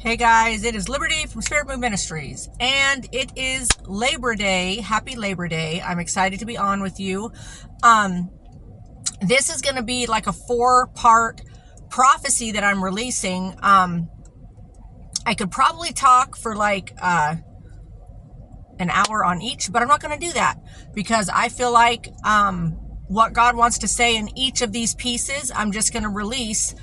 Hey guys, it is Liberty from Spirit Move Ministries, and it is Labor Day. Happy Labor Day! I'm excited to be on with you. Um, this is going to be like a four-part prophecy that I'm releasing. Um, I could probably talk for like uh, an hour on each, but I'm not going to do that because I feel like um, what God wants to say in each of these pieces, I'm just going to release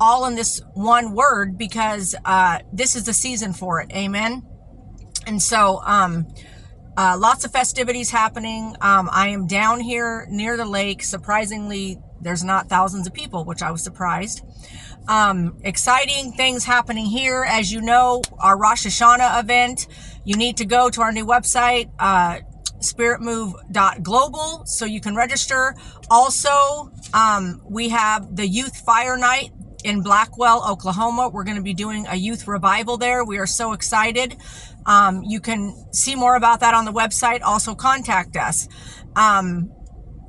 all in this one word because uh, this is the season for it. Amen. And so, um, uh, lots of festivities happening. Um, I am down here near the lake. Surprisingly, there's not thousands of people, which I was surprised. Um, exciting things happening here. As you know, our Rosh Hashanah event, you need to go to our new website, uh, spiritmove.global so you can register. Also, um, we have the Youth Fire Night in Blackwell, Oklahoma. We're going to be doing a youth revival there. We are so excited. Um, you can see more about that on the website. Also contact us. Um,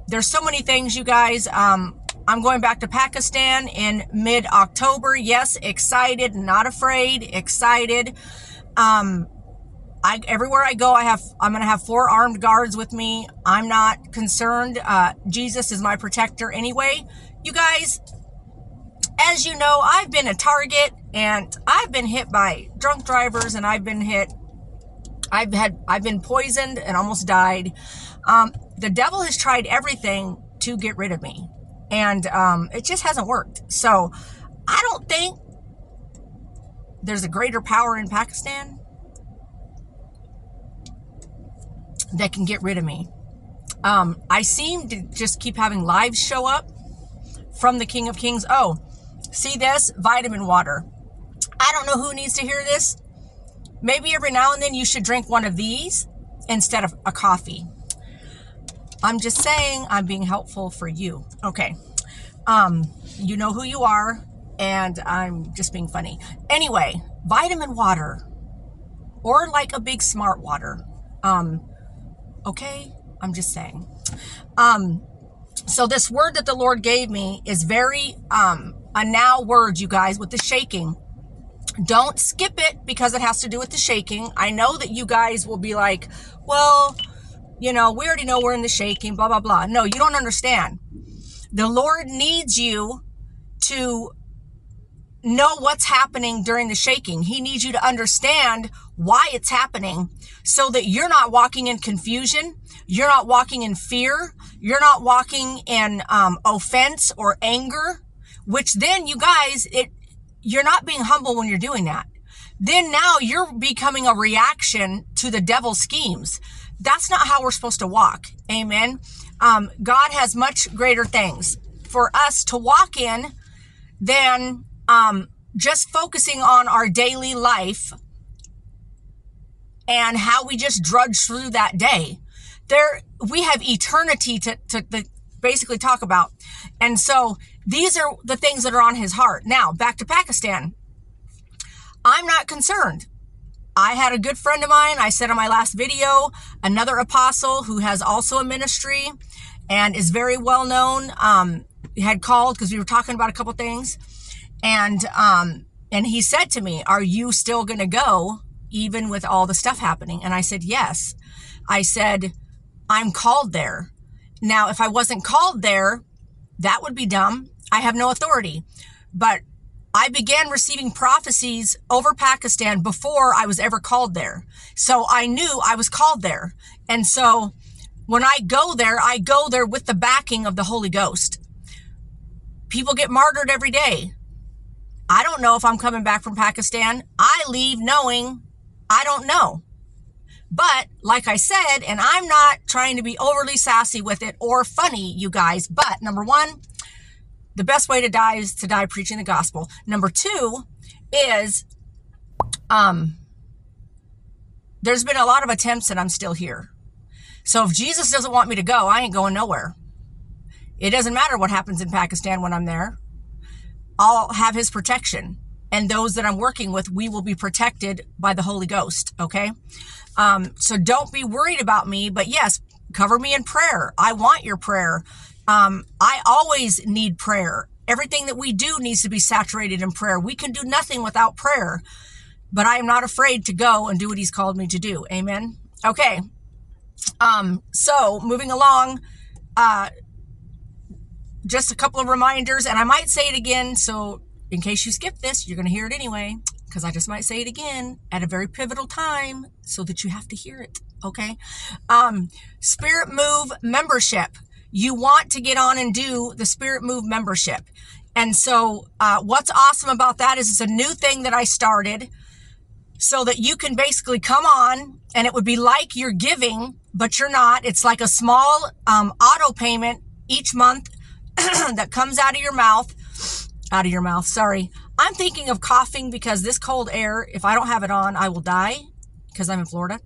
there's so many things, you guys. Um, I'm going back to Pakistan in mid October. Yes, excited, not afraid, excited. Um, I, everywhere I go, I have, I'm going to have four armed guards with me. I'm not concerned. Uh, Jesus is my protector anyway. You guys, as you know, I've been a target and I've been hit by drunk drivers and I've been hit. I've had, I've been poisoned and almost died. Um, the devil has tried everything to get rid of me and, um, it just hasn't worked. So I don't think there's a greater power in Pakistan that can get rid of me. Um, I seem to just keep having lives show up from the King of Kings. Oh, See this? Vitamin water. I don't know who needs to hear this. Maybe every now and then you should drink one of these instead of a coffee. I'm just saying I'm being helpful for you. Okay. Um, you know who you are, and I'm just being funny. Anyway, vitamin water or like a big smart water. Um, okay, I'm just saying. Um, so this word that the Lord gave me is very um a now word, you guys, with the shaking. Don't skip it because it has to do with the shaking. I know that you guys will be like, well, you know, we already know we're in the shaking, blah, blah, blah. No, you don't understand. The Lord needs you to know what's happening during the shaking. He needs you to understand why it's happening so that you're not walking in confusion. You're not walking in fear. You're not walking in um, offense or anger which then you guys, it, you're not being humble when you're doing that. Then now you're becoming a reaction to the devil's schemes. That's not how we're supposed to walk. Amen. Um, God has much greater things for us to walk in than um, just focusing on our daily life and how we just drudge through that day. There, we have eternity to, to, to basically talk about. And so these are the things that are on his heart. Now, back to Pakistan. I'm not concerned. I had a good friend of mine, I said in my last video, another apostle who has also a ministry and is very well known, um, had called because we were talking about a couple things. And, um, and he said to me, Are you still going to go even with all the stuff happening? And I said, Yes. I said, I'm called there. Now, if I wasn't called there, that would be dumb. I have no authority. But I began receiving prophecies over Pakistan before I was ever called there. So I knew I was called there. And so when I go there, I go there with the backing of the Holy Ghost. People get martyred every day. I don't know if I'm coming back from Pakistan. I leave knowing I don't know. But like I said, and I'm not trying to be overly sassy with it or funny, you guys, but number one, the best way to die is to die preaching the gospel. Number two is, um, there's been a lot of attempts and I'm still here. So if Jesus doesn't want me to go, I ain't going nowhere. It doesn't matter what happens in Pakistan when I'm there. I'll have his protection. And those that I'm working with, we will be protected by the Holy Ghost. Okay. Um, so don't be worried about me, but yes, cover me in prayer. I want your prayer. Um, I always need prayer. Everything that we do needs to be saturated in prayer. We can do nothing without prayer, but I am not afraid to go and do what he's called me to do. Amen. Okay. Um, so moving along, uh, just a couple of reminders, and I might say it again. So in case you skip this, you're going to hear it anyway because I just might say it again at a very pivotal time so that you have to hear it. Okay. Um, Spirit Move membership. You want to get on and do the Spirit Move membership. And so, uh, what's awesome about that is it's a new thing that I started so that you can basically come on and it would be like you're giving, but you're not. It's like a small um, auto payment each month that comes out of your mouth, out of your mouth, sorry, I'm thinking of coughing because this cold air, if I don't have it on, I will die because I'm in Florida.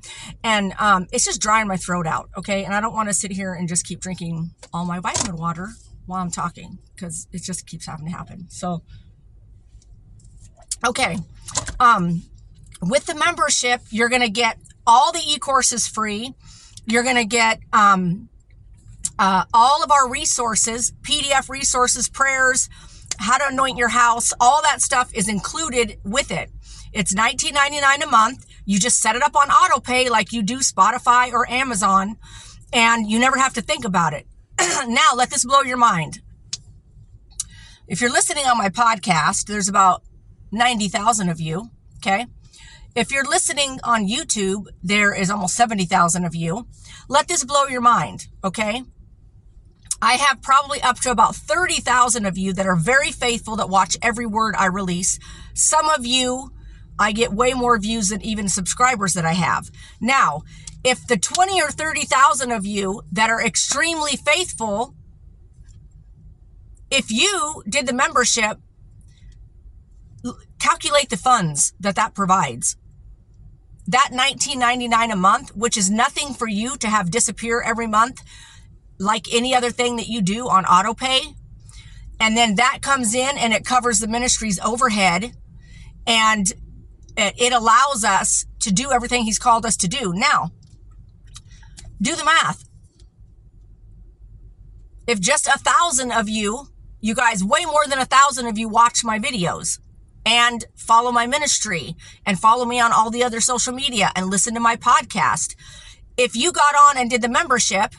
And um, it's just drying my throat out. Okay. And I don't want to sit here and just keep drinking all my vitamin water while I'm talking because it just keeps having to happen. So, okay. Um, with the membership, you're going to get all the e courses free. You're going to get um, uh, all of our resources, PDF resources, prayers, how to anoint your house, all that stuff is included with it. It's $19.99 a month. You just set it up on auto pay like you do Spotify or Amazon, and you never have to think about it. now, let this blow your mind. If you're listening on my podcast, there's about 90,000 of you, okay? If you're listening on YouTube, there is almost 70,000 of you. Let this blow your mind, okay? I have probably up to about 30,000 of you that are very faithful that watch every word I release. Some of you, I get way more views than even subscribers that I have. Now, if the 20 or 30,000 of you that are extremely faithful, if you did the membership, calculate the funds that that provides. That 19.99 a month, which is nothing for you to have disappear every month, like any other thing that you do on auto pay. And then that comes in and it covers the ministry's overhead and it allows us to do everything he's called us to do. Now, do the math. If just a thousand of you, you guys, way more than a thousand of you watch my videos and follow my ministry and follow me on all the other social media and listen to my podcast. If you got on and did the membership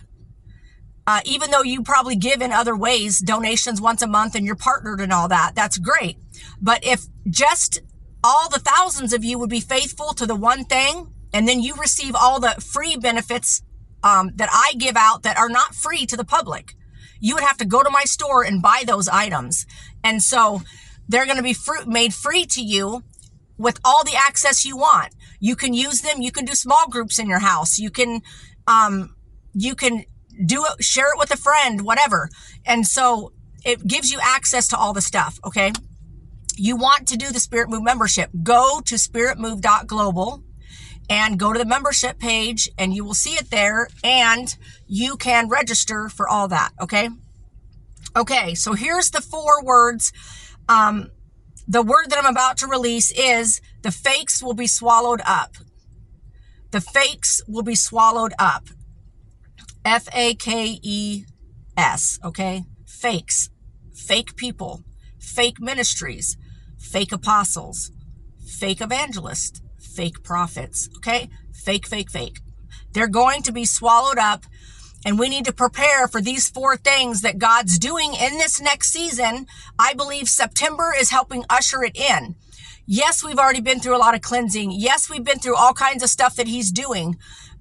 uh, even though you probably give in other ways, donations once a month and you're partnered and all that, that's great. But if just all the thousands of you would be faithful to the one thing, and then you receive all the free benefits um, that I give out that are not free to the public, you would have to go to my store and buy those items. And so they're going to be fr- made free to you with all the access you want. You can use them. You can do small groups in your house. You can, um, you can do it, share it with a friend, whatever. And so it gives you access to all the stuff. Okay. You want to do the Spirit Move membership. Go to spiritmove.global and go to the membership page and you will see it there and you can register for all that. Okay. Okay. So here's the four words. Um, the word that I'm about to release is the fakes will be swallowed up. The fakes will be swallowed up. F A K E S. Okay. Fakes. Fake people. Fake ministries. Fake apostles. Fake evangelists fake prophets. Okay. Fake, fake, fake. They're going to be swallowed up. And we need to prepare for these four things that God's doing in this next season. I believe September is helping usher it in. Yes, we've already been through a lot of cleansing. Yes, we've been through all kinds of stuff that he's doing.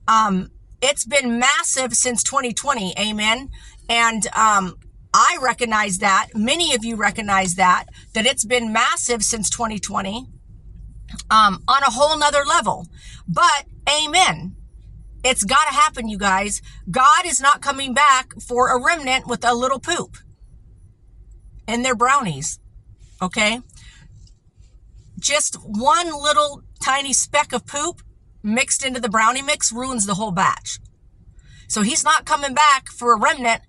Um, it's been massive since 2020. Amen. And, um, I recognize that. Many of you recognize that, that it's been massive since 2020 um, on a whole nother level. But amen. It's got to happen, you guys. God is not coming back for a remnant with a little poop in their brownies. Okay? Just one little tiny speck of poop mixed into the brownie mix ruins the whole batch. So he's not coming back for a remnant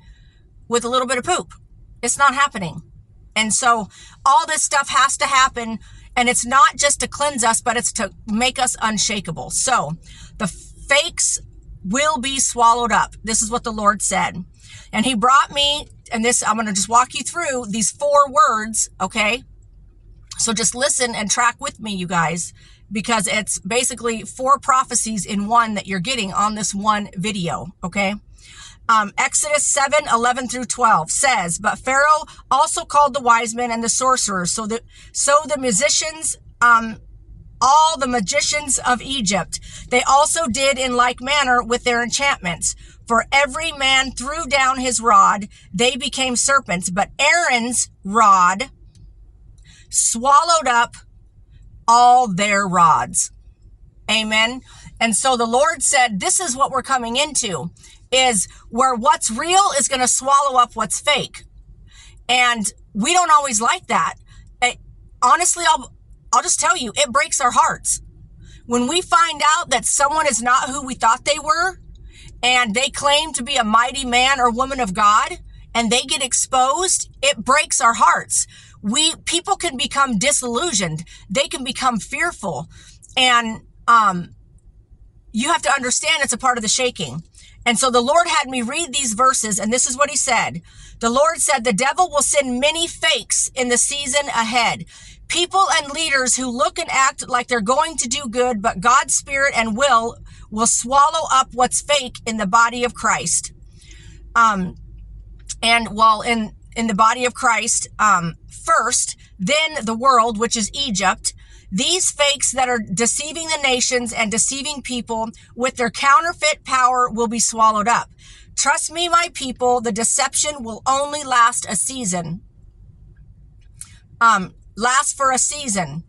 with a little bit of poop. It's not happening. And so all this stuff has to happen and it's not just to cleanse us, but it's to make us unshakable. So the fakes will be swallowed up. This is what the Lord said. And he brought me, and this, I'm going to just walk you through these four words. Okay. So just listen and track with me, you guys, because it's basically four prophecies in one that you're getting on this one video. Okay. Um, Exodus 7, 11 through 12 says, But Pharaoh also called the wise men and the sorcerers, so that, so the musicians, um, all the magicians of Egypt. They also did in like manner with their enchantments. For every man threw down his rod, they became serpents, but Aaron's rod swallowed up all their rods. Amen. And so the Lord said, this is what we're coming into is where what's real is going to swallow up what's fake. And we don't always like that. It, honestly, I'll, I'll just tell you, it breaks our hearts. When we find out that someone is not who we thought they were and they claim to be a mighty man or woman of God and they get exposed, it breaks our hearts. We, people can become disillusioned. They can become fearful. And, um, you have to understand it's a part of the shaking. And so the Lord had me read these verses, and this is what he said. The Lord said, The devil will send many fakes in the season ahead. People and leaders who look and act like they're going to do good, but God's spirit and will will swallow up what's fake in the body of Christ. Um, and while in, in the body of Christ, um, first, then the world, which is Egypt, these fakes that are deceiving the nations and deceiving people with their counterfeit power will be swallowed up. Trust me, my people, the deception will only last a season. Um, last for a season.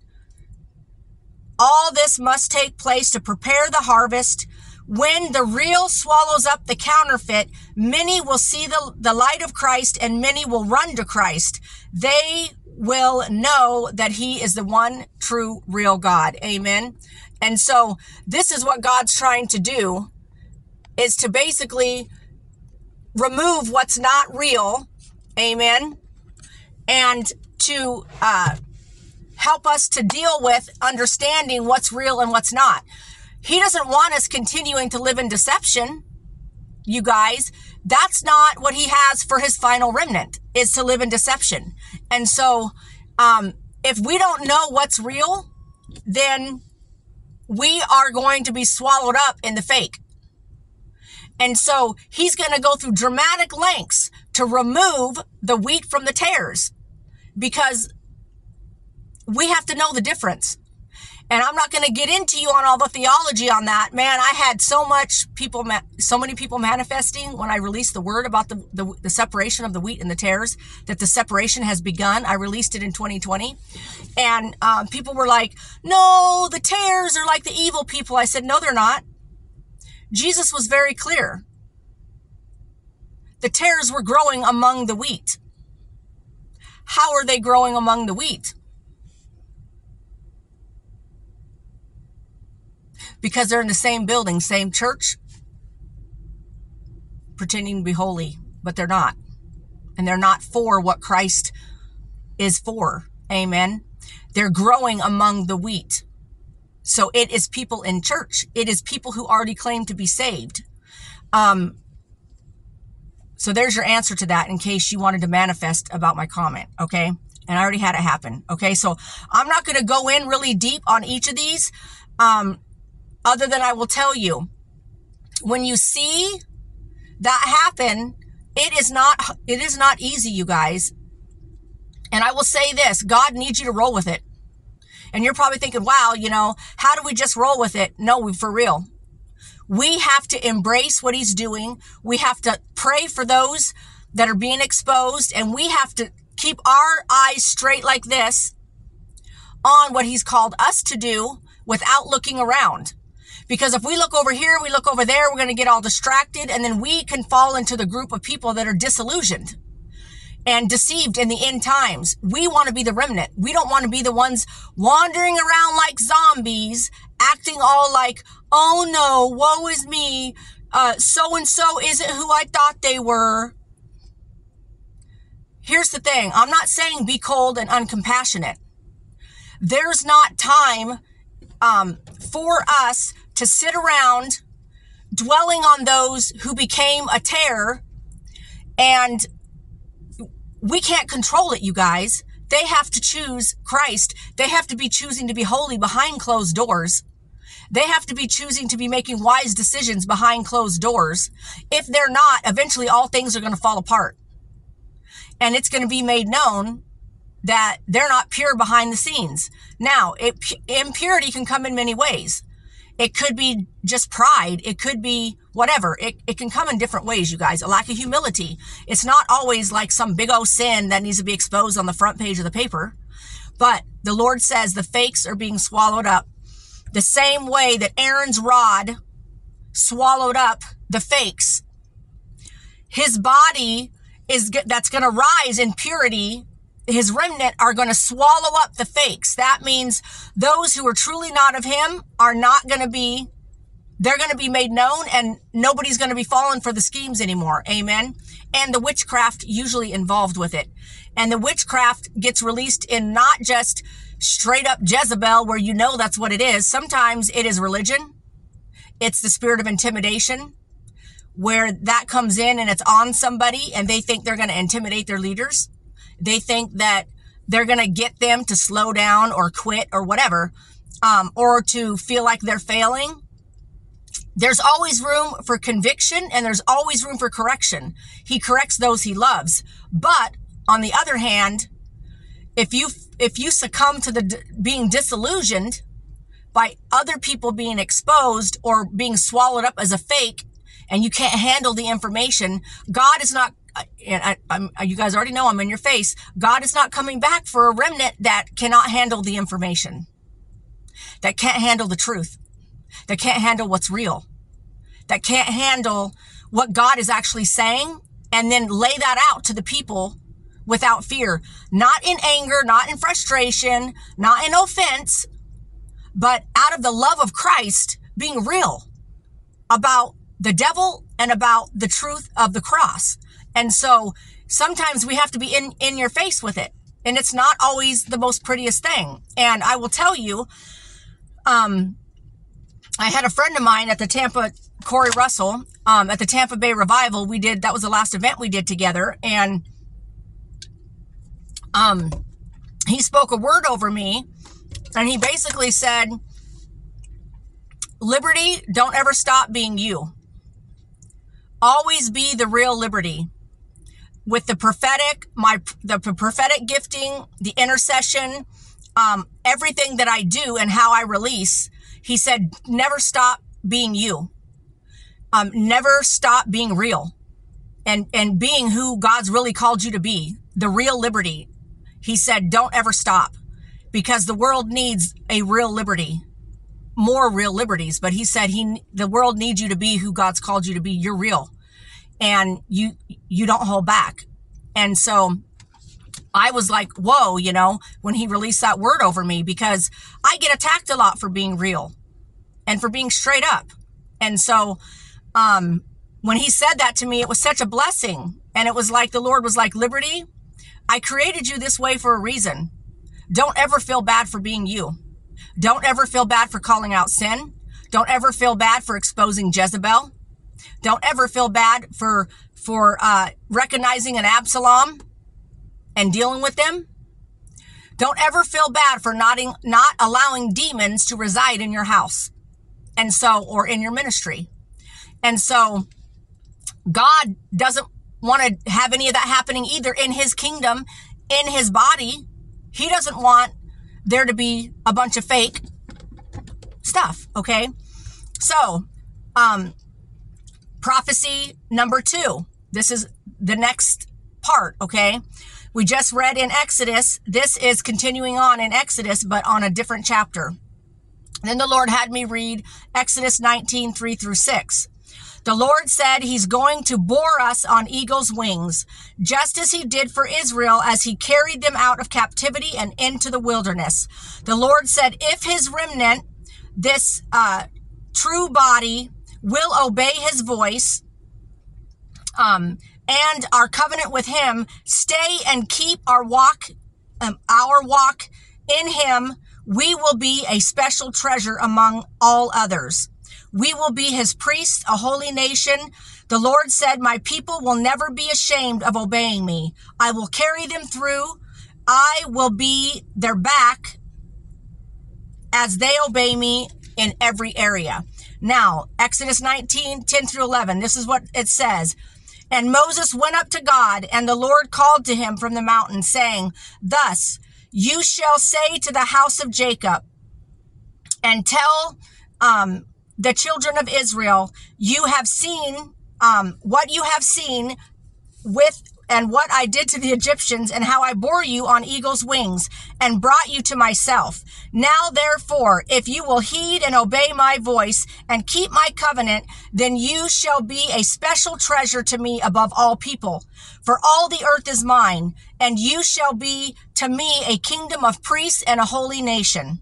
All this must take place to prepare the harvest. When the real swallows up the counterfeit, many will see the, the light of Christ and many will run to Christ. They will know that he is the one true real God. Amen. And so this is what God's trying to do is to basically remove what's not real. Amen. And to, uh, help us to deal with understanding what's real and what's not. He doesn't want us continuing to live in deception. You guys, that's not what he has for his final remnant is to live in deception. And so, um, if we don't know what's real, then we are going to be swallowed up in the fake. And so he's going to go through dramatic lengths to remove the wheat from the tares because we have to know the difference. And I'm not going to get into you on all the theology on that. Man, I had so much people, so many people manifesting when I released the word about the, the, the, separation of the wheat and the tares, that the separation has begun. I released it in 2020. And um, people were like, no, the tares are like the evil people. I said, no, they're not. Jesus was very clear. The tares were growing among the wheat. How are they growing among the wheat? Because they're in the same building, same church, pretending to be holy, but they're not. And they're not for what Christ is for. Amen. They're growing among the wheat. So it is people in church. It is people who already claim to be saved. Um, so there's your answer to that in case you wanted to manifest about my comment. Okay. And I already had it happen. Okay. So I'm not going to go in really deep on each of these. Um, other than I will tell you when you see that happen, it is not, it is not easy, you guys. And I will say this, God needs you to roll with it. And you're probably thinking, wow, you know, how do we just roll with it? No, for real. We have to embrace what he's doing. We have to pray for those that are being exposed and we have to keep our eyes straight like this on what he's called us to do without looking around. Because if we look over here, we look over there, we're going to get all distracted and then we can fall into the group of people that are disillusioned and deceived in the end times. We want to be the remnant. We don't want to be the ones wandering around like zombies, acting all like, oh no, woe is me. So and so isn't who I thought they were. Here's the thing. I'm not saying be cold and uncompassionate. There's not time, um, for us to sit around dwelling on those who became a terror and we can't control it, you guys. They have to choose Christ. They have to be choosing to be holy behind closed doors. They have to be choosing to be making wise decisions behind closed doors. If they're not, eventually all things are going to fall apart. And it's going to be made known that they're not pure behind the scenes. Now, it, impurity can come in many ways. It could be just pride. It could be whatever. It, it can come in different ways, you guys. A lack of humility. It's not always like some big old sin that needs to be exposed on the front page of the paper. But the Lord says the fakes are being swallowed up the same way that Aaron's rod swallowed up the fakes. His body is, that's going to rise in purity his remnant are going to swallow up the fakes. That means those who are truly not of him are not going to be, they're going to be made known and nobody's going to be falling for the schemes anymore. Amen. And the witchcraft usually involved with it. And the witchcraft gets released in not just straight up Jezebel where you know that's what it is. Sometimes it is religion. It's the spirit of intimidation where that comes in and it's on somebody and they think they're going to intimidate their leaders they think that they're going to get them to slow down or quit or whatever, um, or to feel like they're failing. There's always room for conviction and there's always room for correction. He corrects those he loves. But on the other hand, if you, if you succumb to the being disillusioned by other people being exposed or being swallowed up as a fake and you can't handle the information, God is not and I, I'm, uh, you guys already know I'm in your face. God is not coming back for a remnant that cannot handle the information, that can't handle the truth, that can't handle what's real, that can't handle what God is actually saying and then lay that out to the people without fear, not in anger, not in frustration, not in offense, but out of the love of Christ being real about the devil and about the truth of the cross. And so sometimes we have to be in, in your face with it. And it's not always the most prettiest thing. And I will tell you, um, I had a friend of mine at the Tampa, Corey Russell, um, at the Tampa Bay Revival. We did, that was the last event we did together. And, um, he spoke a word over me and he basically said, Liberty, don't ever stop being you. Always be the real liberty with the prophetic, my the prophetic gifting, the intercession, um, everything that I do and how I release, he said, never stop being you. Um, never stop being real and, and being who God's really called you to be, the real liberty. He said, don't ever stop because the world needs a real liberty, more real liberties. But he said he, the world needs you to be who God's called you to be. You're real and you you don't hold back. And so I was like, whoa, you know, when he released that word over me because I get attacked a lot for being real. and for being straight up. And so, um, when he said that to me, it was such a blessing. And it was like the Lord was like, Liberty, I created you this way for a reason. Don't ever feel bad for being you. Don't ever feel bad for calling out sin. Don't ever feel bad for exposing Jezebel. Don't ever feel bad for, for, uh, recognizing an Absalom and dealing with them. Don't ever feel bad for not, not allowing demons to reside in your house. And so, or in your ministry. And so God doesn't want to have any of that happening either in his kingdom, in his body. He doesn't want there to be a bunch of fake stuff. Okay. So, um, prophecy number two. This is the next part. Okay. We just read in Exodus. This is continuing on in Exodus, but on a different chapter. Then the Lord had me read Exodus 19, 3 through 6. The Lord said he's going to bore us on eagle's wings, just as he did for Israel as he carried them out of captivity and into the wilderness. The Lord said, if his remnant, this uh, true body, will obey his voice, um, and our covenant with him, stay and keep our walk, um, our walk in him, we will be a special treasure among all others. We will be his priests, a holy nation. The Lord said, my people will never be ashamed of obeying me. I will carry them through. I will be their back as they obey me in every area. Now, Exodus 19, 10 through 11. This is what it says. And Moses went up to God and the Lord called to him from the mountain saying, thus you shall say to the house of Jacob and tell, um, the children of Israel, you have seen um, what you have seen with and what I did to the Egyptians and how I bore you on eagle's wings and brought you to myself. Now, therefore, if you will heed and obey my voice and keep my covenant, then you shall be a special treasure to me above all people. For all the earth is mine, and you shall be to me a kingdom of priests and a holy nation.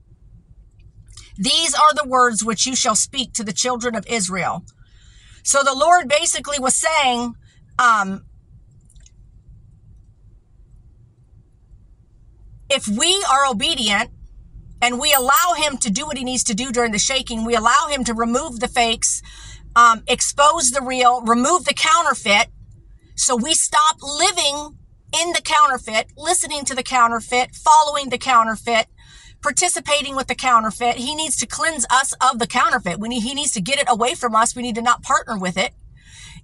These are the words which you shall speak to the children of Israel. So the Lord basically was saying, um, if we are obedient and we allow him to do what he needs to do during the shaking, we allow him to remove the fakes, um, expose the real, remove the counterfeit. So we stop living in the counterfeit, listening to the counterfeit, following the counterfeit, participating with the counterfeit. He needs to cleanse us of the counterfeit. We need, he needs to get it away from us. We need to not partner with it.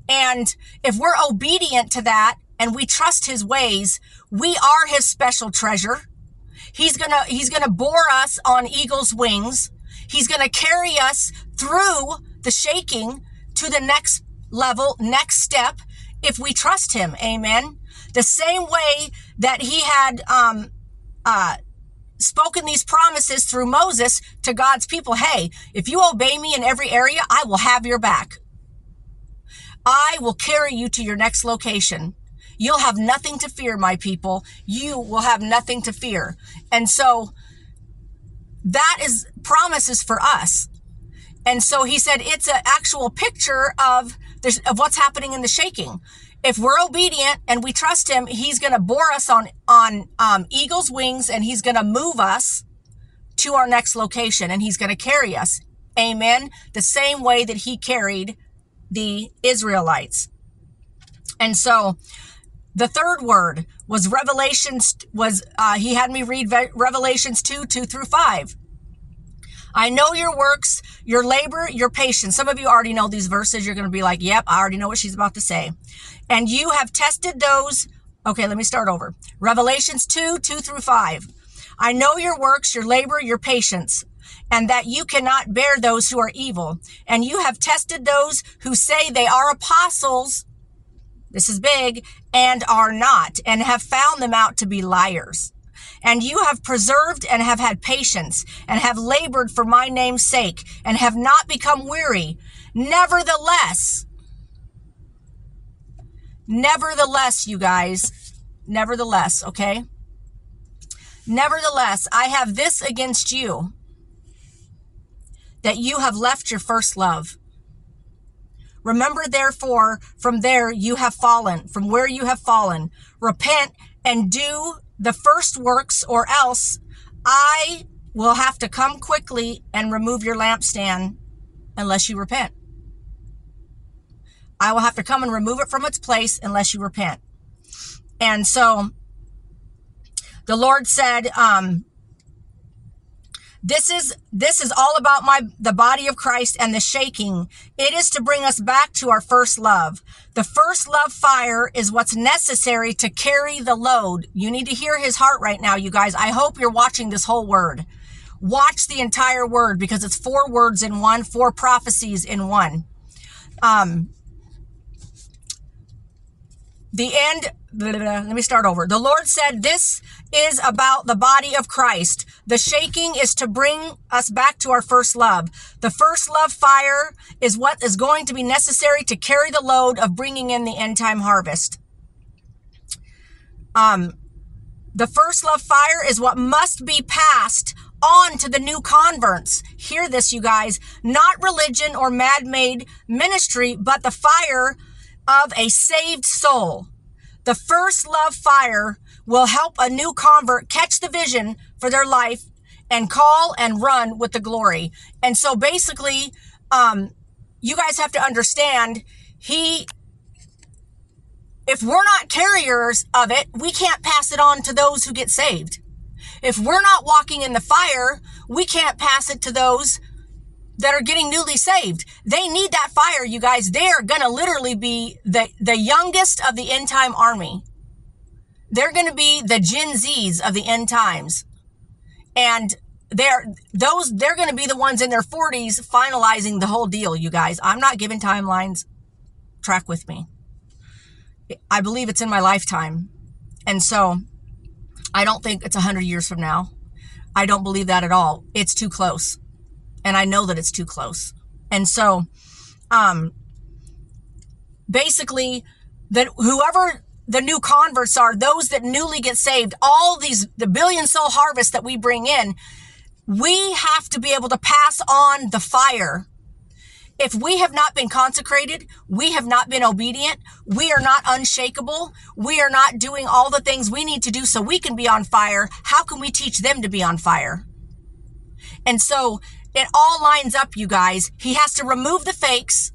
And if we're obedient to that and we trust his ways, we are his special treasure. He's gonna, he's gonna bore us on eagle's wings. He's gonna carry us through the shaking to the next level, next step, if we trust him. Amen. The same way that he had, um, uh, spoken these promises through Moses to God's people. Hey, if you obey me in every area, I will have your back. I will carry you to your next location. You'll have nothing to fear, my people. You will have nothing to fear. And so that is promises for us. And so he said it's an actual picture of, this, of what's happening in the shaking if we're obedient and we trust him, he's going to bore us on, on, um, eagle's wings and he's going to move us to our next location and he's going to carry us. Amen. The same way that he carried the Israelites. And so the third word was Revelations was, uh, he had me read Revelations 2, 2 through 5. I know your works, your labor, your patience. Some of you already know these verses. You're going to be like, yep, I already know what she's about to say. And you have tested those. Okay, let me start over. Revelations 2, 2 through 5. I know your works, your labor, your patience, and that you cannot bear those who are evil. And you have tested those who say they are apostles. This is big and are not and have found them out to be liars and you have preserved and have had patience and have labored for my name's sake and have not become weary. Nevertheless, nevertheless, you guys, nevertheless, okay? Nevertheless, I have this against you that you have left your first love. Remember, therefore, from there you have fallen, from where you have fallen. Repent and do the first works, or else I will have to come quickly and remove your lampstand unless you repent. I will have to come and remove it from its place unless you repent. And so the Lord said, um, this is this is all about my the body of Christ and the shaking. It is to bring us back to our first love. The first love fire is what's necessary to carry the load. You need to hear his heart right now, you guys. I hope you're watching this whole word. Watch the entire word because it's four words in one, four prophecies in one. Um, the end let me start over. The Lord said, This is about the body of Christ. The shaking is to bring us back to our first love. The first love fire is what is going to be necessary to carry the load of bringing in the end time harvest. Um, the first love fire is what must be passed on to the new converts. Hear this, you guys. Not religion or mad made ministry, but the fire of a saved soul. The first love fire will help a new convert catch the vision for their life and call and run with the glory. And so basically, um, you guys have to understand he, if we're not carriers of it, we can't pass it on to those who get saved. If we're not walking in the fire, we can't pass it to those that are getting newly saved. They need that fire, you guys. They are going to literally be the, the youngest of the end time army. They're going to be the Gen Zs of the end times. And they're, those, they're going to be the ones in their forties finalizing the whole deal, you guys. I'm not giving timelines. Track with me. I believe it's in my lifetime. And so I don't think it's a hundred years from now. I don't believe that at all. It's too close and I know that it's too close. And so, um, basically, that whoever the new converts are, those that newly get saved, all these, the billion soul harvest that we bring in, we have to be able to pass on the fire. If we have not been consecrated, we have not been obedient, we are not unshakable, we are not doing all the things we need to do so we can be on fire, how can we teach them to be on fire? And so it all lines up, you guys. He has to remove the fakes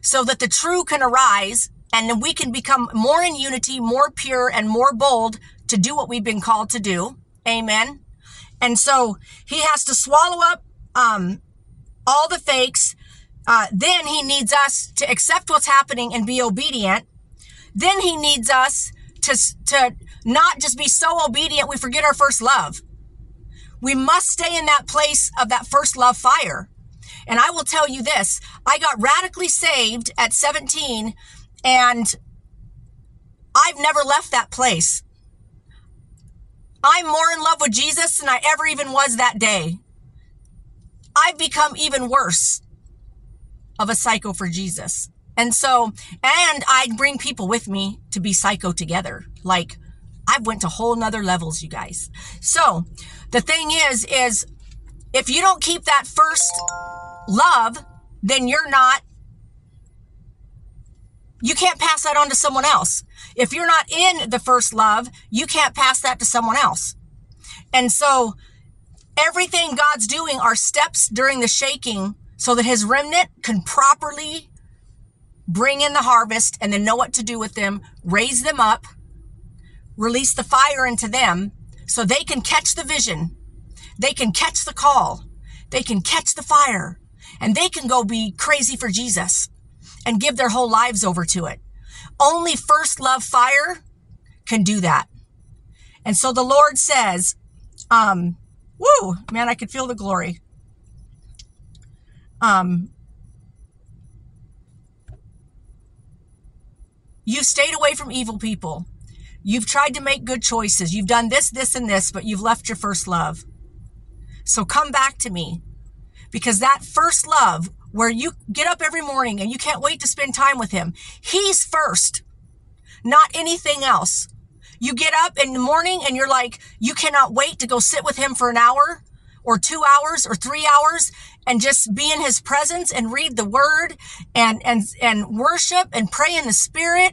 so that the true can arise and then we can become more in unity, more pure and more bold to do what we've been called to do. Amen. And so he has to swallow up, um, all the fakes. Uh, then he needs us to accept what's happening and be obedient. Then he needs us to, to not just be so obedient we forget our first love. We must stay in that place of that first love fire. And I will tell you this I got radically saved at 17, and I've never left that place. I'm more in love with Jesus than I ever even was that day. I've become even worse of a psycho for Jesus. And so, and I bring people with me to be psycho together. Like, I've went to whole nother levels, you guys. So the thing is, is if you don't keep that first love, then you're not, you can't pass that on to someone else. If you're not in the first love, you can't pass that to someone else. And so everything God's doing are steps during the shaking so that his remnant can properly bring in the harvest and then know what to do with them, raise them up, release the fire into them so they can catch the vision. They can catch the call. They can catch the fire and they can go be crazy for Jesus and give their whole lives over to it. Only first love fire can do that. And so the Lord says, um, woo, man, I could feel the glory. Um, you've stayed away from evil people. You've tried to make good choices. You've done this, this, and this, but you've left your first love. So come back to me because that first love where you get up every morning and you can't wait to spend time with him, he's first, not anything else. You get up in the morning and you're like, you cannot wait to go sit with him for an hour. or two hours or three hours and just be in his presence and read the word and, and, and worship and pray in the spirit.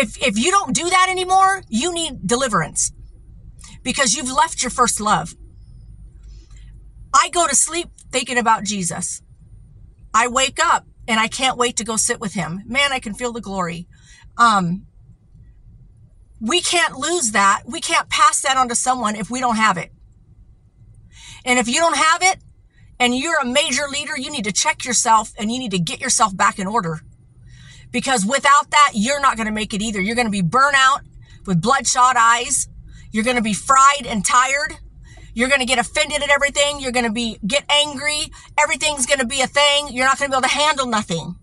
If, if you don't do that anymore, you need deliverance because you've left your first love. I go to sleep thinking about Jesus. I wake up and I can't wait to go sit with him. Man, I can feel the glory. Um, we can't lose that. We can't pass that on to someone if we don't have it. And if you don't have it and you're a major leader, you need to check yourself and you need to get yourself back in order. Because without that, you're not going to make it either. You're going to be burnt out with bloodshot eyes. You're going to be fried and tired. You're going to get offended at everything. You're going to be, get angry. Everything's going to be a thing. You're not going to be able to handle nothing.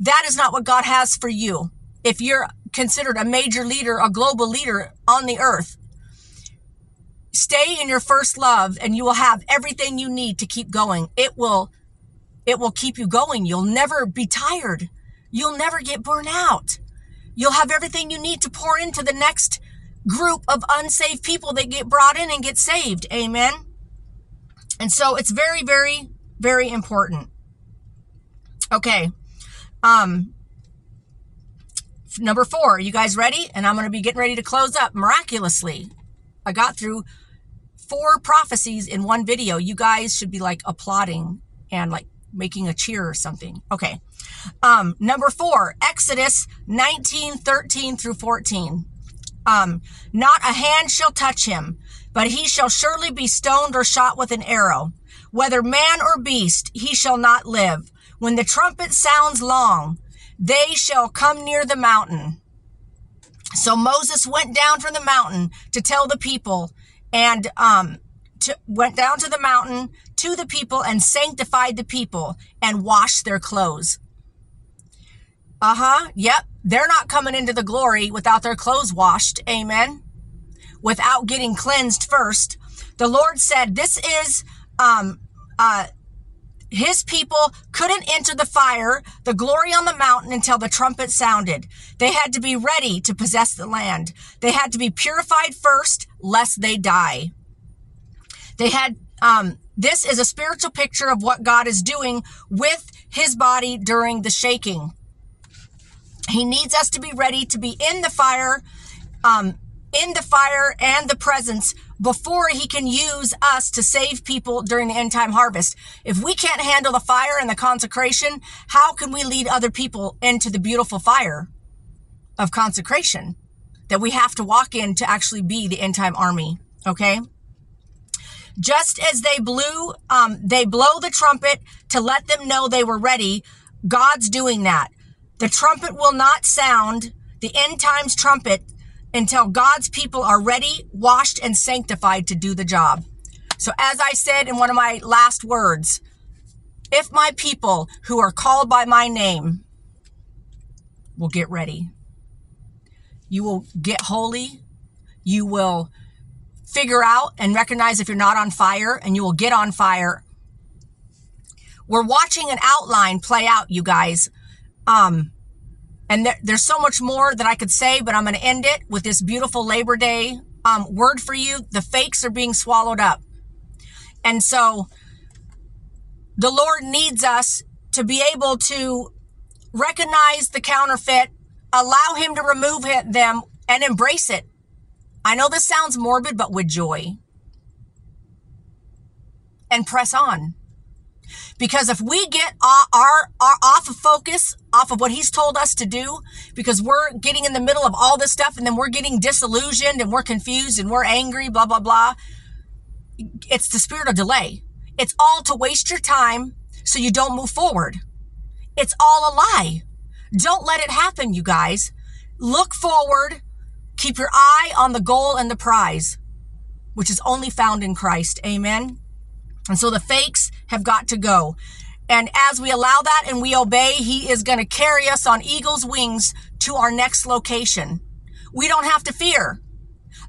That is not what God has for you. If you're considered a major leader, a global leader on the earth, stay in your first love and you will have everything you need to keep going. It will, it will keep you going. You'll never be tired. You'll never get burned out. You'll have everything you need to pour into the next group of unsaved people that get brought in and get saved. Amen. And so it's very, very, very important. Okay. Um, number four, you guys ready? And I'm going to be getting ready to close up miraculously. I got through four prophecies in one video. You guys should be like applauding and like making a cheer or something. Okay. Um, number four, Exodus 19, 13 through 14. Um, not a hand shall touch him, but he shall surely be stoned or shot with an arrow. Whether man or beast, he shall not live. When the trumpet sounds long, they shall come near the mountain. So Moses went down from the mountain to tell the people and, um, to, went down to the mountain to the people and sanctified the people and washed their clothes. Uh huh. Yep. They're not coming into the glory without their clothes washed. Amen. Without getting cleansed first. The Lord said, this is, um, uh, his people couldn't enter the fire, the glory on the mountain until the trumpet sounded. They had to be ready to possess the land. They had to be purified first, lest they die. They had, um, this is a spiritual picture of what God is doing with his body during the shaking. He needs us to be ready to be in the fire, um, in the fire and the presence before he can use us to save people during the end time harvest. If we can't handle the fire and the consecration, how can we lead other people into the beautiful fire of consecration that we have to walk in to actually be the end time army? Okay. Just as they blew, um, they blow the trumpet to let them know they were ready. God's doing that. The trumpet will not sound, the end times trumpet, until God's people are ready, washed, and sanctified to do the job. So, as I said in one of my last words, if my people who are called by my name will get ready, you will get holy, you will figure out and recognize if you're not on fire, and you will get on fire. We're watching an outline play out, you guys, um, and there, there's so much more that I could say, but I'm going to end it with this beautiful Labor Day um, word for you. The fakes are being swallowed up. And so the Lord needs us to be able to recognize the counterfeit, allow Him to remove them, and embrace it. I know this sounds morbid, but with joy. And press on. Because if we get our, our, our, off of focus, off of what he's told us to do, because we're getting in the middle of all this stuff and then we're getting disillusioned and we're confused and we're angry, blah, blah, blah. It's the spirit of delay. It's all to waste your time so you don't move forward. It's all a lie. Don't let it happen, you guys. Look forward. Keep your eye on the goal and the prize, which is only found in Christ. Amen. And so the fakes have got to go. And as we allow that and we obey, he is going to carry us on eagle's wings to our next location. We don't have to fear.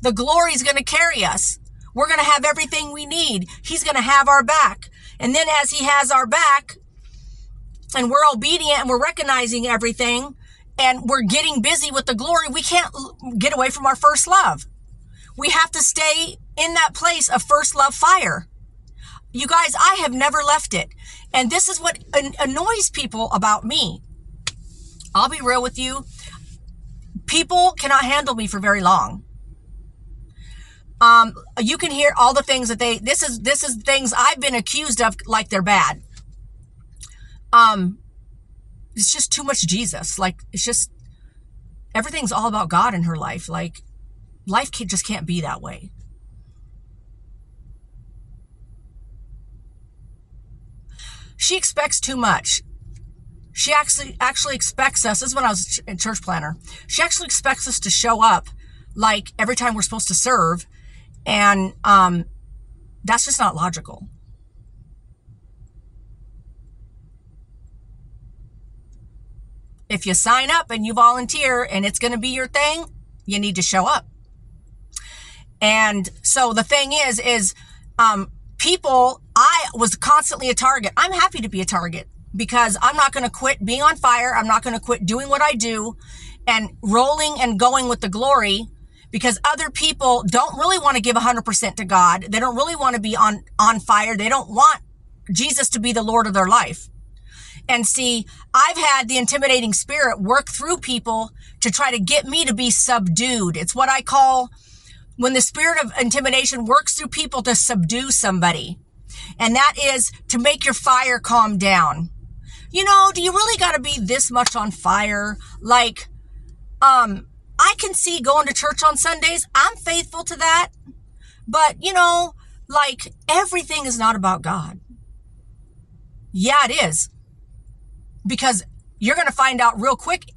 The glory is going to carry us. We're going to have everything we need. He's going to have our back. And then as he has our back and we're obedient and we're recognizing everything and we're getting busy with the glory, we can't get away from our first love. We have to stay in that place of first love fire. you guys, I have never left it. And this is what annoys people about me. I'll be real with you. People cannot handle me for very long. Um, you can hear all the things that they, this is, this is things I've been accused of like they're bad. Um, it's just too much Jesus. Like, it's just, everything's all about God in her life. Like, life can, just can't be that way. She expects too much. She actually actually expects us. This is when I was a church planner. She actually expects us to show up like every time we're supposed to serve, and um, that's just not logical. If you sign up and you volunteer and it's going to be your thing, you need to show up. And so the thing is, is um, people, I was constantly a target. I'm happy to be a target because I'm not going to quit being on fire. I'm not going to quit doing what I do and rolling and going with the glory because other people don't really want to give 100% to God. They don't really want to be on, on fire. They don't want Jesus to be the Lord of their life. And see, I've had the intimidating spirit work through people to try to get me to be subdued. It's what I call when the spirit of intimidation works through people to subdue somebody. And that is to make your fire calm down. You know, do you really got to be this much on fire? Like, um, I can see going to church on Sundays. I'm faithful to that. But, you know, like everything is not about God. Yeah, it is. Because you're going to find out real quick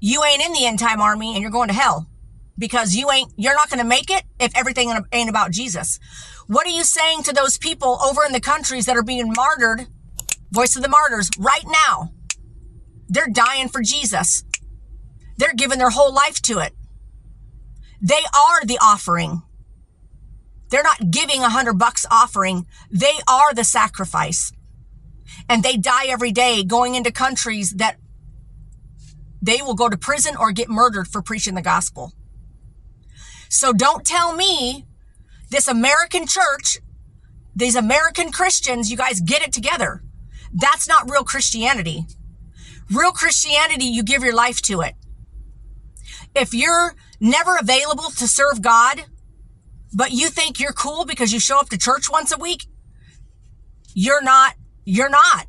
you ain't in the end time army and you're going to hell because you ain't, you're not going to make it if everything ain't about Jesus. What are you saying to those people over in the countries that are being martyred? Voice of the martyrs right now. They're dying for Jesus. They're giving their whole life to it. They are the offering. They're not giving a hundred bucks offering. They are the sacrifice. And they die every day going into countries that they will go to prison or get murdered for preaching the gospel. So don't tell me this American church, these American Christians, you guys get it together. That's not real Christianity. Real Christianity, you give your life to it. If you're never available to serve God, but you think you're cool because you show up to church once a week, you're not, you're not.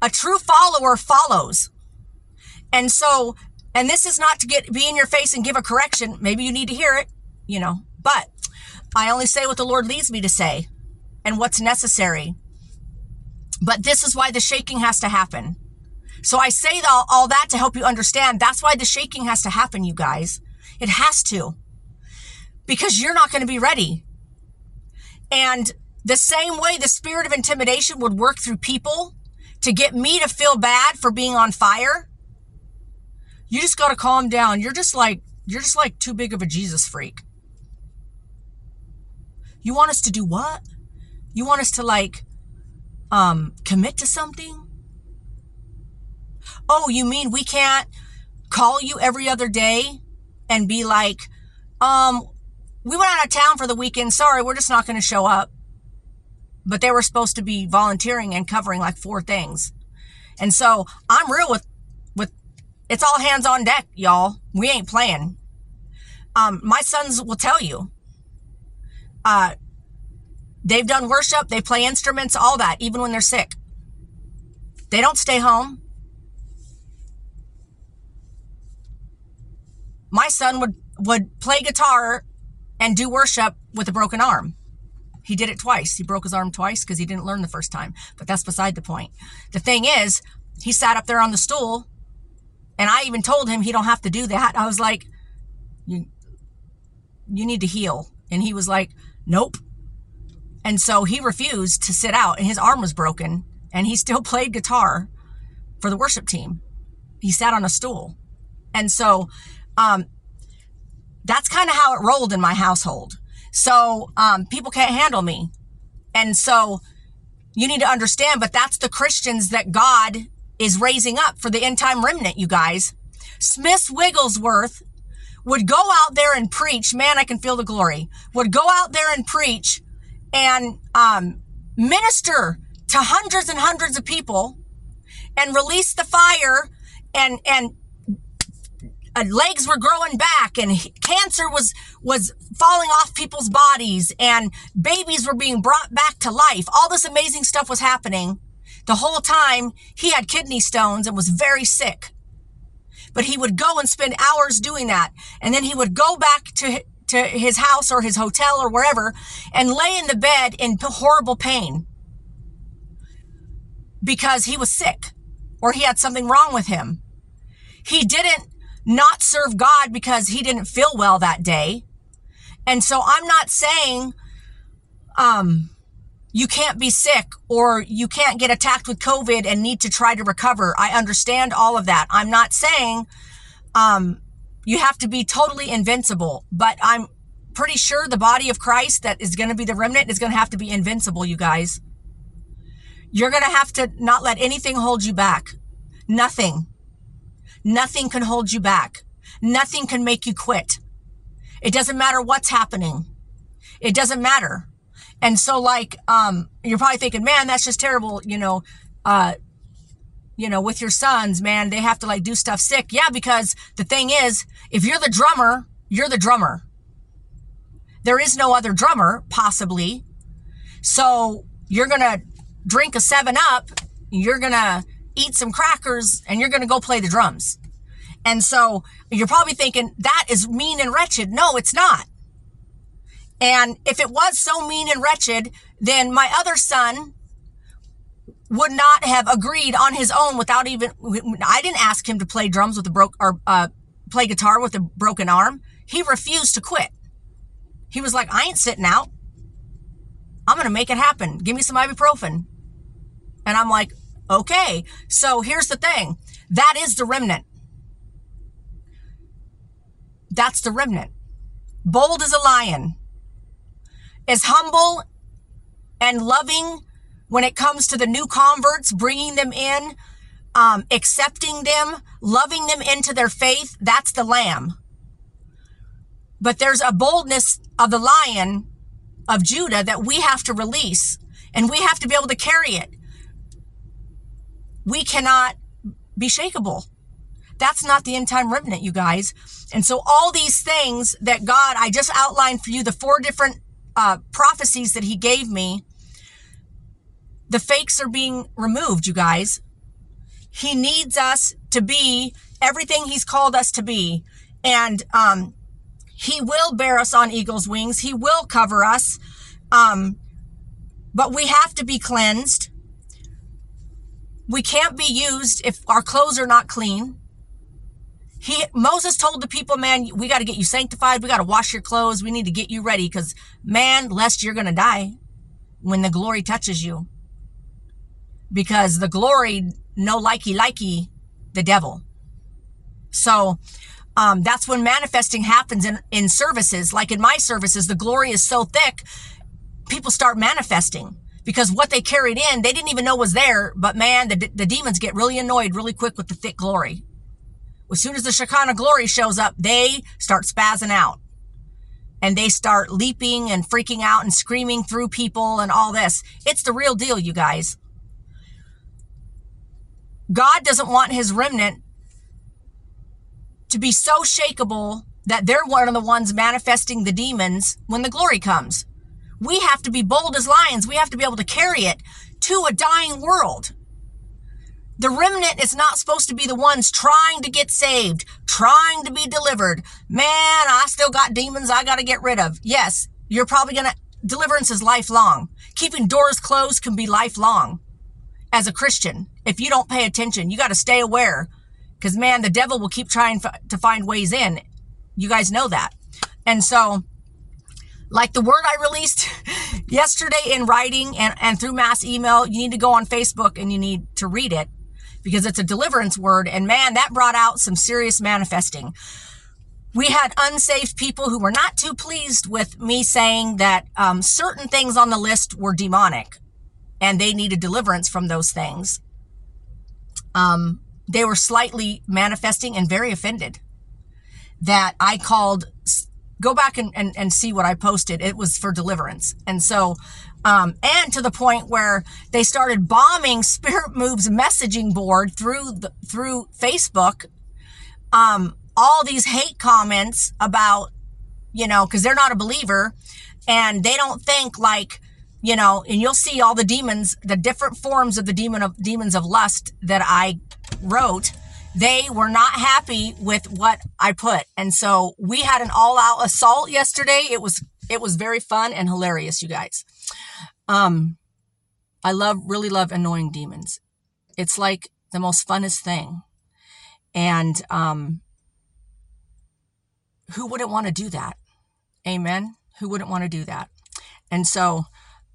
A true follower follows. And so and this is not to get be in your face and give a correction. Maybe you need to hear it, you know. But I only say what the Lord leads me to say and what's necessary. But this is why the shaking has to happen. So I say all, all that to help you understand. That's why the shaking has to happen, you guys. It has to. Because you're not going to be ready. And the same way the spirit of intimidation would work through people to get me to feel bad for being on fire, you just got to calm down. You're just like, you're just like too big of a Jesus freak. You want us to do what? You want us to like, um, commit to something? Oh, you mean we can't call you every other day and be like, um, we went out of town for the weekend. Sorry, we're just not going to show up. But they were supposed to be volunteering and covering like four things. And so I'm real with with it's all hands on deck, y'all. We ain't playing. Um, my sons will tell you. Uh, they've done worship, they play instruments, all that, even when they're sick. They don't stay home. My son would, would play guitar and do worship with a broken arm. He did it twice. He broke his arm twice because he didn't learn the first time. But that's beside the point. The thing is, he sat up there on the stool and I even told him he don't have to do that. I was like, you, you need to heal. And he was like, nope. And so he refused to sit out and his arm was broken and he still played guitar for the worship team. He sat on a stool. And so, um, that's kind of how it rolled in my household. So, um, people can't handle me. And so you need to understand, but that's the Christians that God is raising up for the end time remnant, you guys. Smith Wigglesworth would go out there and preach. Man, I can feel the glory. Would go out there and preach and um, minister to hundreds and hundreds of people and release the fire and and uh, legs were growing back and cancer was was falling off people's bodies and babies were being brought back to life. All this amazing stuff was happening. The whole time he had kidney stones and was very sick. But he would go and spend hours doing that and then he would go back to to his house or his hotel or wherever and lay in the bed in horrible pain because he was sick or he had something wrong with him. He didn't not serve God because he didn't feel well that day. And so I'm not saying, um, you can't be sick or you can't get attacked with COVID and need to try to recover. I understand all of that. I'm not saying, um, you have to be totally invincible, but I'm pretty sure the body of Christ that is going to be the remnant is going to have to be invincible, you guys. You're going to have to not let anything hold you back. Nothing. Nothing can hold you back. Nothing can make you quit. It doesn't matter what's happening. It doesn't matter. And so like, um, you're probably thinking, man, that's just terrible. You know, uh, you know, with your sons, man, they have to like do stuff sick. Yeah, because the thing is, if you're the drummer, you're the drummer. There is no other drummer, possibly. So you're going to drink a seven up, you're going to eat some crackers and you're going to go play the drums. And so you're probably thinking that is mean and wretched. No, it's not. And if it was so mean and wretched, then my other son would not have agreed on his own without even, I didn't ask him to play drums with a broke or, uh, play guitar with a broken arm. He refused to quit. He was like, I ain't sitting out. I'm going to make it happen. Give me some ibuprofen. And I'm like, okay. So here's the thing. That is the remnant. That's the remnant. Bold as a lion. As humble and loving when it comes to the new converts, bringing them in, um, accepting them, loving them into their faith. That's the lamb. But there's a boldness of the lion of Judah that we have to release and we have to be able to carry it we cannot be shakable. That's not the end time remnant, you guys. And so all these things that God, I just outlined for you, the four different uh, prophecies that he gave me, the fakes are being removed, you guys. He needs us to be everything he's called us to be. And, um, he will bear us on eagle's wings. He will cover us. Um, but we have to be cleansed. We can't be used if our clothes are not clean. He, Moses told the people, man, we got to get you sanctified. We got to wash your clothes. We need to get you ready because man, lest you're going to die when the glory touches you. Because the glory, no likey likey the devil. So, um, that's when manifesting happens in, in services. Like in my services, the glory is so thick, people start manifesting because what they carried in, they didn't even know was there. But man, the, the demons get really annoyed really quick with the thick glory. As soon as the Shekinah glory shows up, they start spazzing out and they start leaping and freaking out and screaming through people and all this. It's the real deal, you guys. God doesn't want his remnant to be so shakable that they're one of the ones manifesting the demons when the glory comes. We have to be bold as lions. We have to be able to carry it to a dying world. The remnant is not supposed to be the ones trying to get saved, trying to be delivered. Man, I still got demons I got to get rid of. Yes, you're probably going to, deliverance is lifelong. Keeping doors closed can be lifelong as a Christian. If you don't pay attention, you got to stay aware because man, the devil will keep trying to find ways in. You guys know that. And so like the word I released yesterday in writing and, and through mass email, you need to go on Facebook and you need to read it because it's a deliverance word. And man, that brought out some serious manifesting. We had unsaved people who were not too pleased with me saying that um, certain things on the list were demonic and they needed deliverance from those things. Um, they were slightly manifesting and very offended that I called go back and, and, and see what I posted. It was for deliverance. And so, um, and to the point where they started bombing Spirit Moves messaging board through the, through Facebook. Um, all these hate comments about, you know, cause they're not a believer and they don't think like, you know, and you'll see all the demons, the different forms of the demon of demons of lust that I wrote they were not happy with what I put. And so we had an all out assault yesterday. It was, it was very fun and hilarious, you guys. Um, I love, really love annoying demons. It's like the most funnest thing. And, um, who wouldn't want to do that? Amen. Who wouldn't want to do that? And so,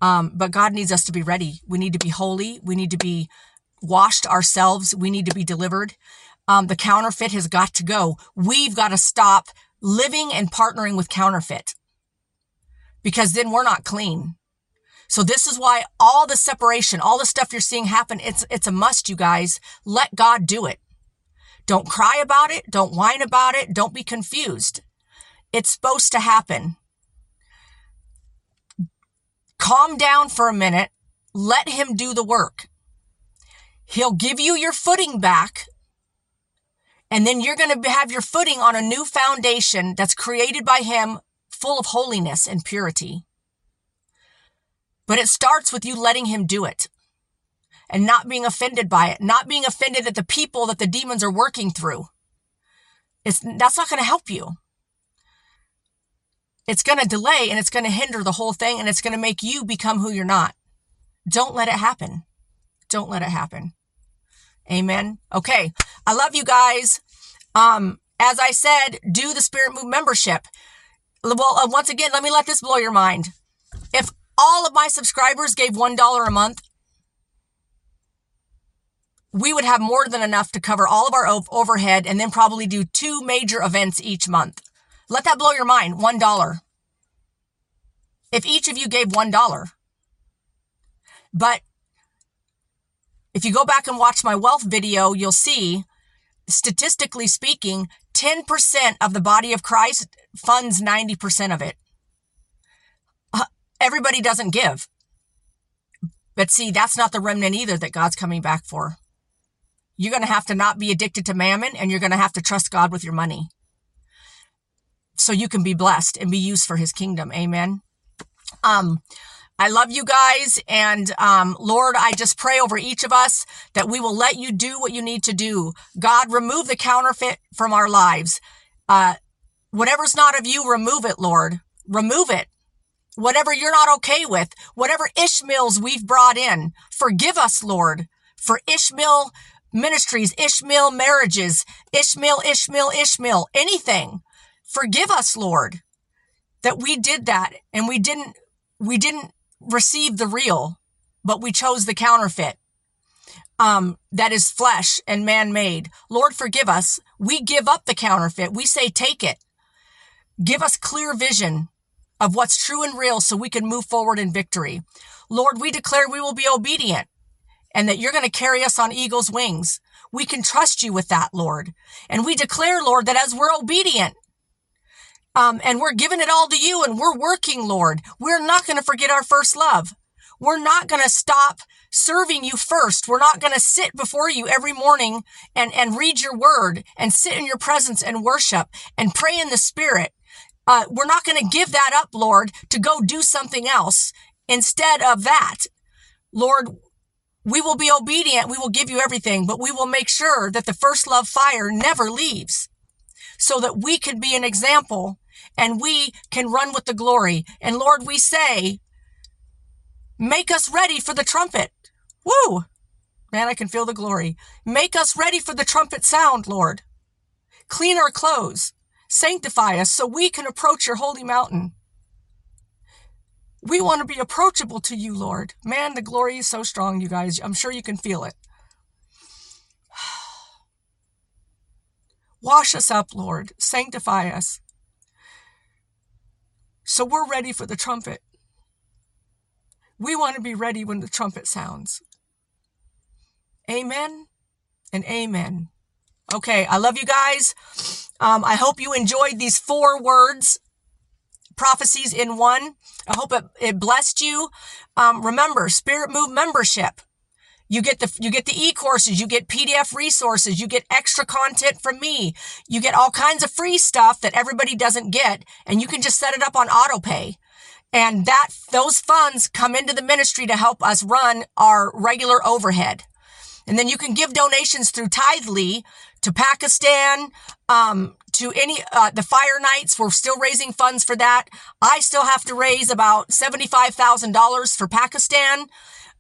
um, but God needs us to be ready. We need to be holy. We need to be washed ourselves. We need to be delivered. Um, the counterfeit has got to go. We've got to stop living and partnering with counterfeit because then we're not clean. So this is why all the separation, all the stuff you're seeing happen, it's, it's a must, you guys. Let God do it. Don't cry about it. Don't whine about it. Don't be confused. It's supposed to happen. Calm down for a minute. Let him do the work. He'll give you your footing back and then you're going to have your footing on a new foundation that's created by Him, full of holiness and purity. But it starts with you letting Him do it and not being offended by it, not being offended at the people that the demons are working through. It's, that's not going to help you. It's going to delay and it's going to hinder the whole thing and it's going to make you become who you're not. Don't let it happen. Don't let it happen. Amen. Okay. I love you guys. Um, as I said, do the Spirit Move membership. Well, uh, once again, let me let this blow your mind. If all of my subscribers gave $1 a month, we would have more than enough to cover all of our overhead and then probably do two major events each month. Let that blow your mind. $1. If each of you gave $1. But if you go back and watch my wealth video, you'll see, statistically speaking, 10% of the body of Christ funds 90% of it. Uh, everybody doesn't give. But see, that's not the remnant either that God's coming back for. You're going to have to not be addicted to mammon and you're going to have to trust God with your money. So you can be blessed and be used for his kingdom. Amen. Um, I love you guys. And, um, Lord, I just pray over each of us that we will let you do what you need to do. God, remove the counterfeit from our lives. Uh, whatever's not of you, remove it, Lord. Remove it. Whatever you're not okay with, whatever Ishmaels we've brought in, forgive us, Lord, for Ishmael ministries, Ishmael marriages, Ishmael, Ishmael, Ishmael, anything. Forgive us, Lord, that we did that and we didn't, we didn't received the real, but we chose the counterfeit. Um, that is flesh and man made. Lord, forgive us. We give up the counterfeit. We say, take it. Give us clear vision of what's true and real so we can move forward in victory. Lord, we declare we will be obedient and that you're going to carry us on eagle's wings. We can trust you with that, Lord. And we declare, Lord, that as we're obedient, um, and we're giving it all to you and we're working, Lord. We're not going to forget our first love. We're not going to stop serving you first. We're not going to sit before you every morning and, and read your word and sit in your presence and worship and pray in the spirit. Uh, we're not going to give that up, Lord, to go do something else instead of that. Lord, we will be obedient. We will give you everything, but we will make sure that the first love fire never leaves so that we can be an example and we can run with the glory. And Lord, we say, make us ready for the trumpet. Woo! Man, I can feel the glory. Make us ready for the trumpet sound, Lord. Clean our clothes. Sanctify us so we can approach your holy mountain. We want to be approachable to you, Lord. Man, the glory is so strong, you guys. I'm sure you can feel it. Wash us up, Lord. Sanctify us. So we're ready for the trumpet. We want to be ready when the trumpet sounds. Amen and amen. Okay, I love you guys. Um, I hope you enjoyed these four words prophecies in one. I hope it, it blessed you. Um, remember, Spirit Move membership. You get the, you get the e-courses, you get PDF resources, you get extra content from me. You get all kinds of free stuff that everybody doesn't get. And you can just set it up on auto pay. And that, those funds come into the ministry to help us run our regular overhead. And then you can give donations through Tithely to Pakistan, um, to any, uh, the fire nights. We're still raising funds for that. I still have to raise about $75,000 for Pakistan.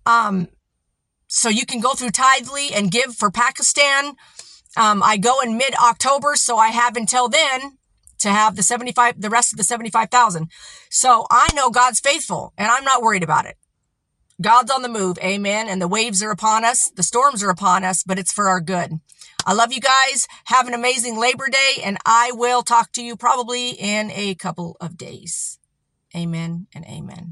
Um, so you can go through Tithely and give for Pakistan. Um, I go in mid October, so I have until then to have the 75, the rest of the 75,000. So I know God's faithful and I'm not worried about it. God's on the move. Amen. And the waves are upon us. The storms are upon us, but it's for our good. I love you guys. Have an amazing Labor Day and I will talk to you probably in a couple of days. Amen and amen.